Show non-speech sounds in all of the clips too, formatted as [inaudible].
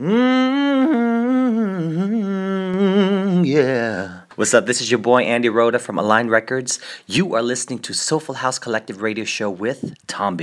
Mm, yeah. What's up? This is your boy Andy Rhoda from Align Records. You are listening to Soulful House Collective Radio Show with Tom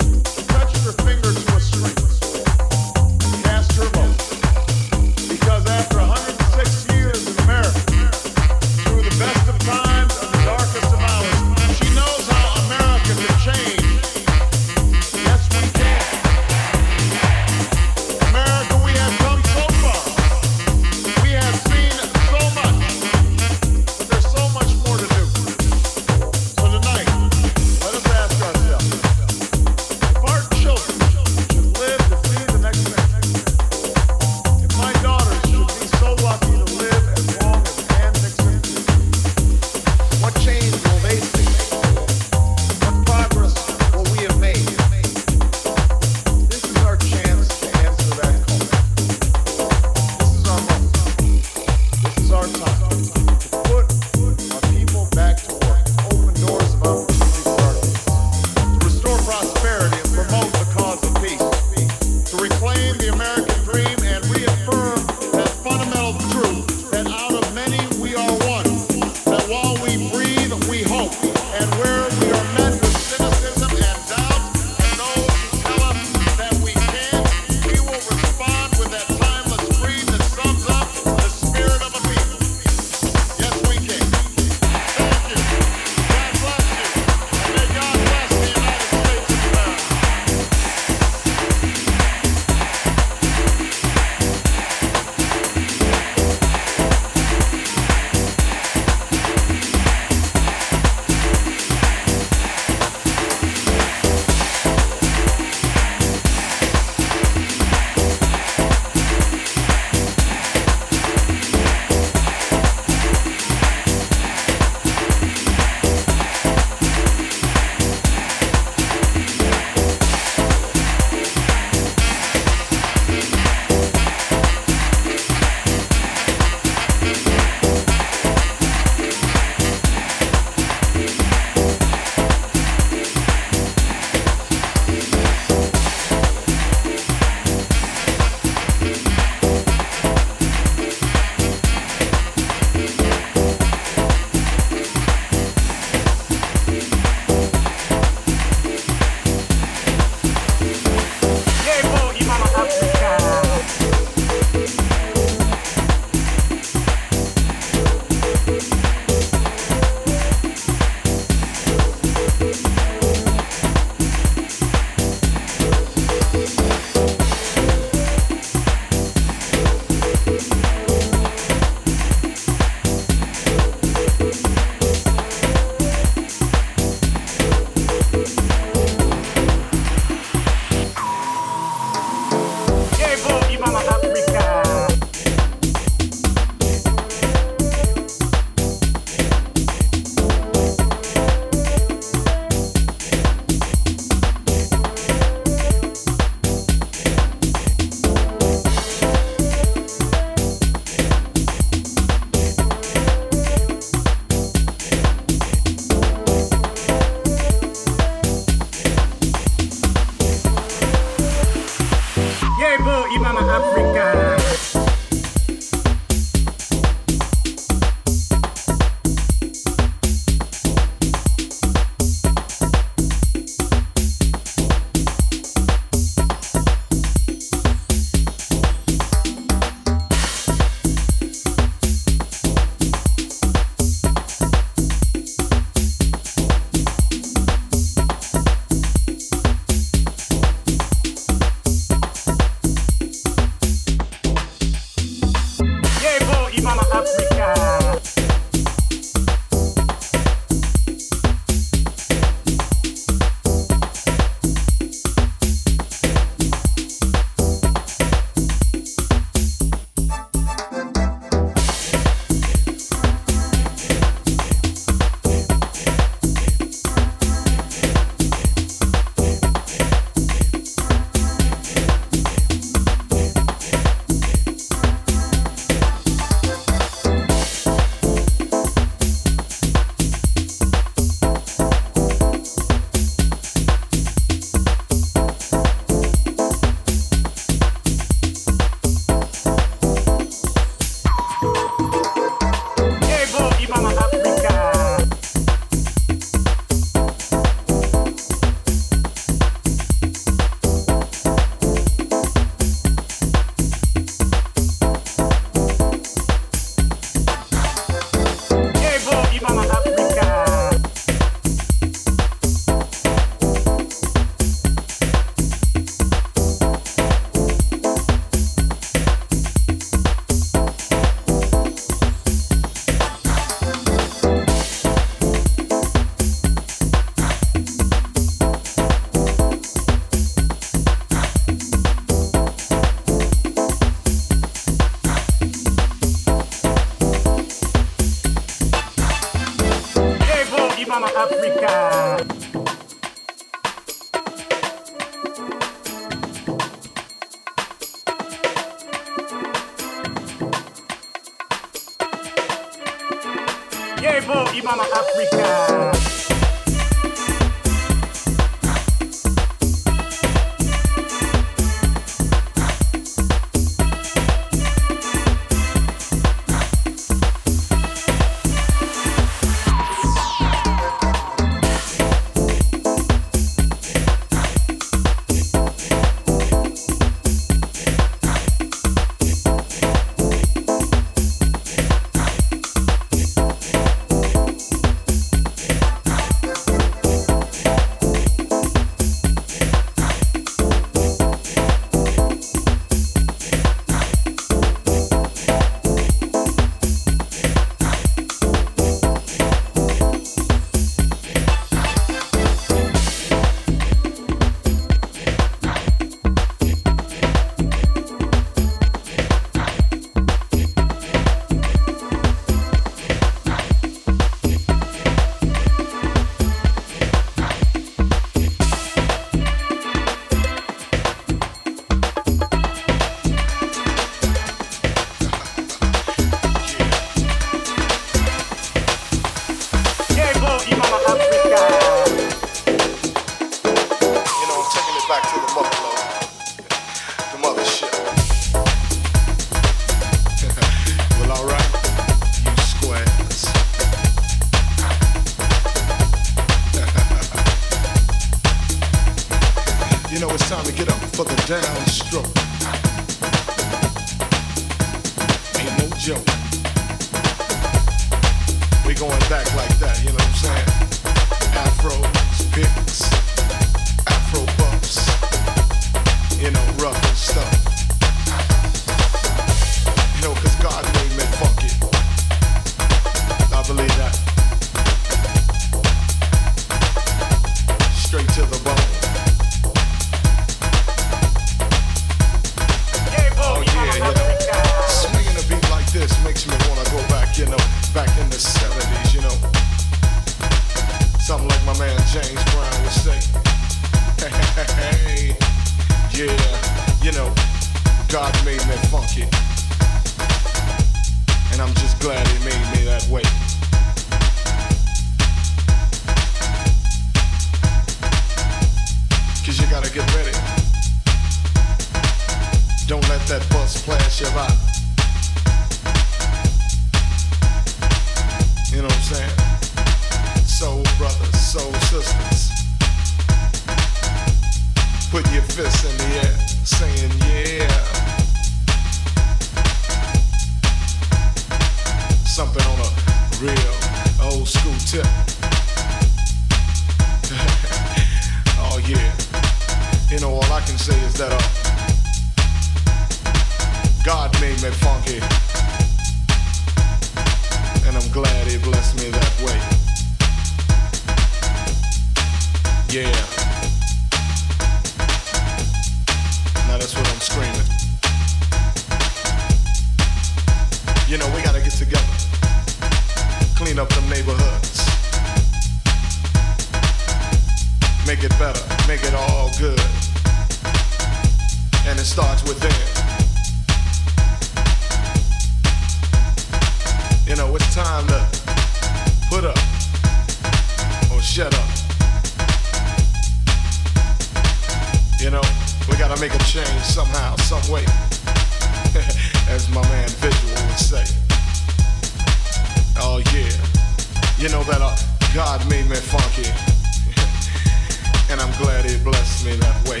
You know that uh, God made me funky, [laughs] and I'm glad He blessed me that way. [laughs]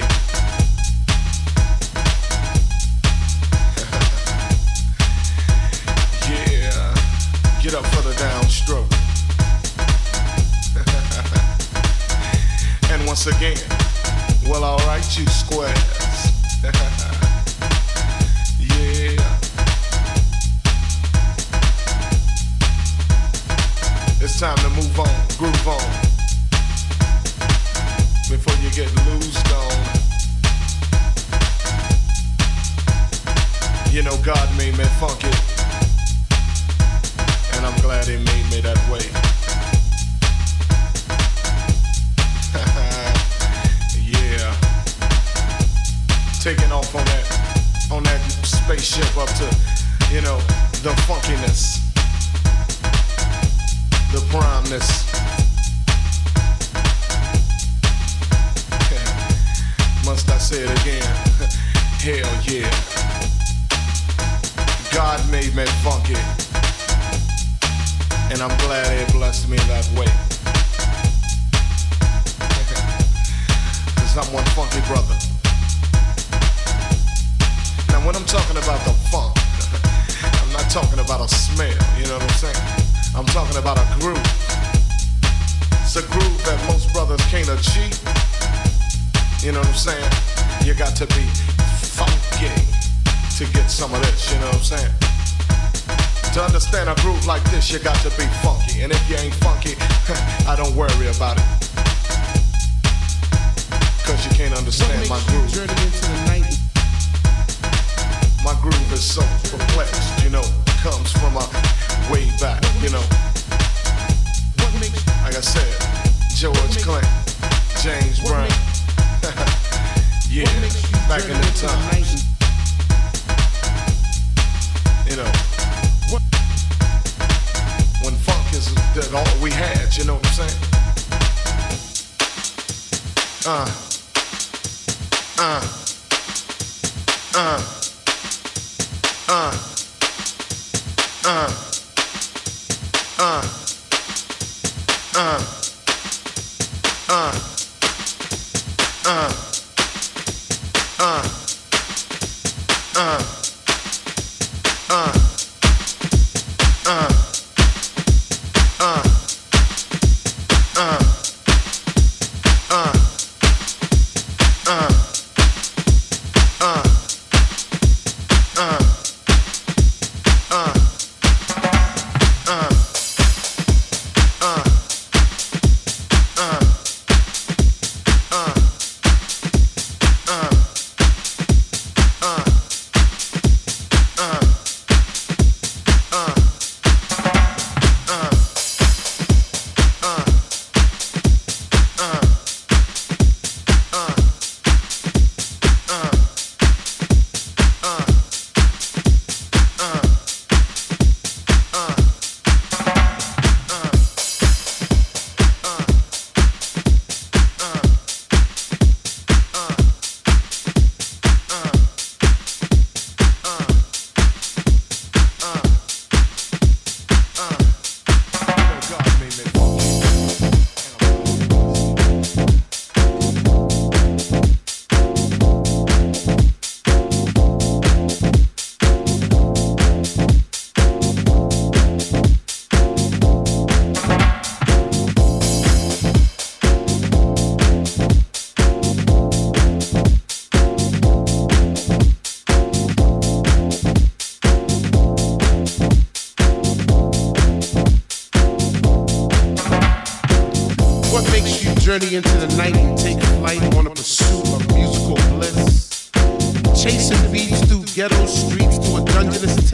yeah, get up for the downstroke. [laughs] and once again, well, alright, you squares. Time to move on, groove on. Before you get loose gone. You know God made me funky. And I'm glad he made me that way. [laughs] yeah. Taking off on that on that spaceship up to, you know, the funkiness the primeness. [laughs] Must I say it again? [laughs] Hell yeah. God made me funky. And I'm glad he blessed me that way. [laughs] Cause I'm one funky brother. Now when I'm talking about the funk, I'm not talking about a smell, you know what I'm saying? I'm talking about a groove. It's a groove that most brothers can't achieve. You know what I'm saying? You got to be funky to get some of this, you know what I'm saying? To understand a groove like this, you got to be funky. And if you ain't funky, [laughs] I don't worry about it. Cause you can't understand my groove. My groove is so perplexed, you know, comes from a way back, you know. Like I said, George Clinton, James Brown. [laughs] yeah, back in the time. You know, when funk is that all we had, you know what I'm saying? Uh, uh, uh, uh,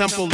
temple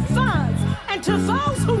to those who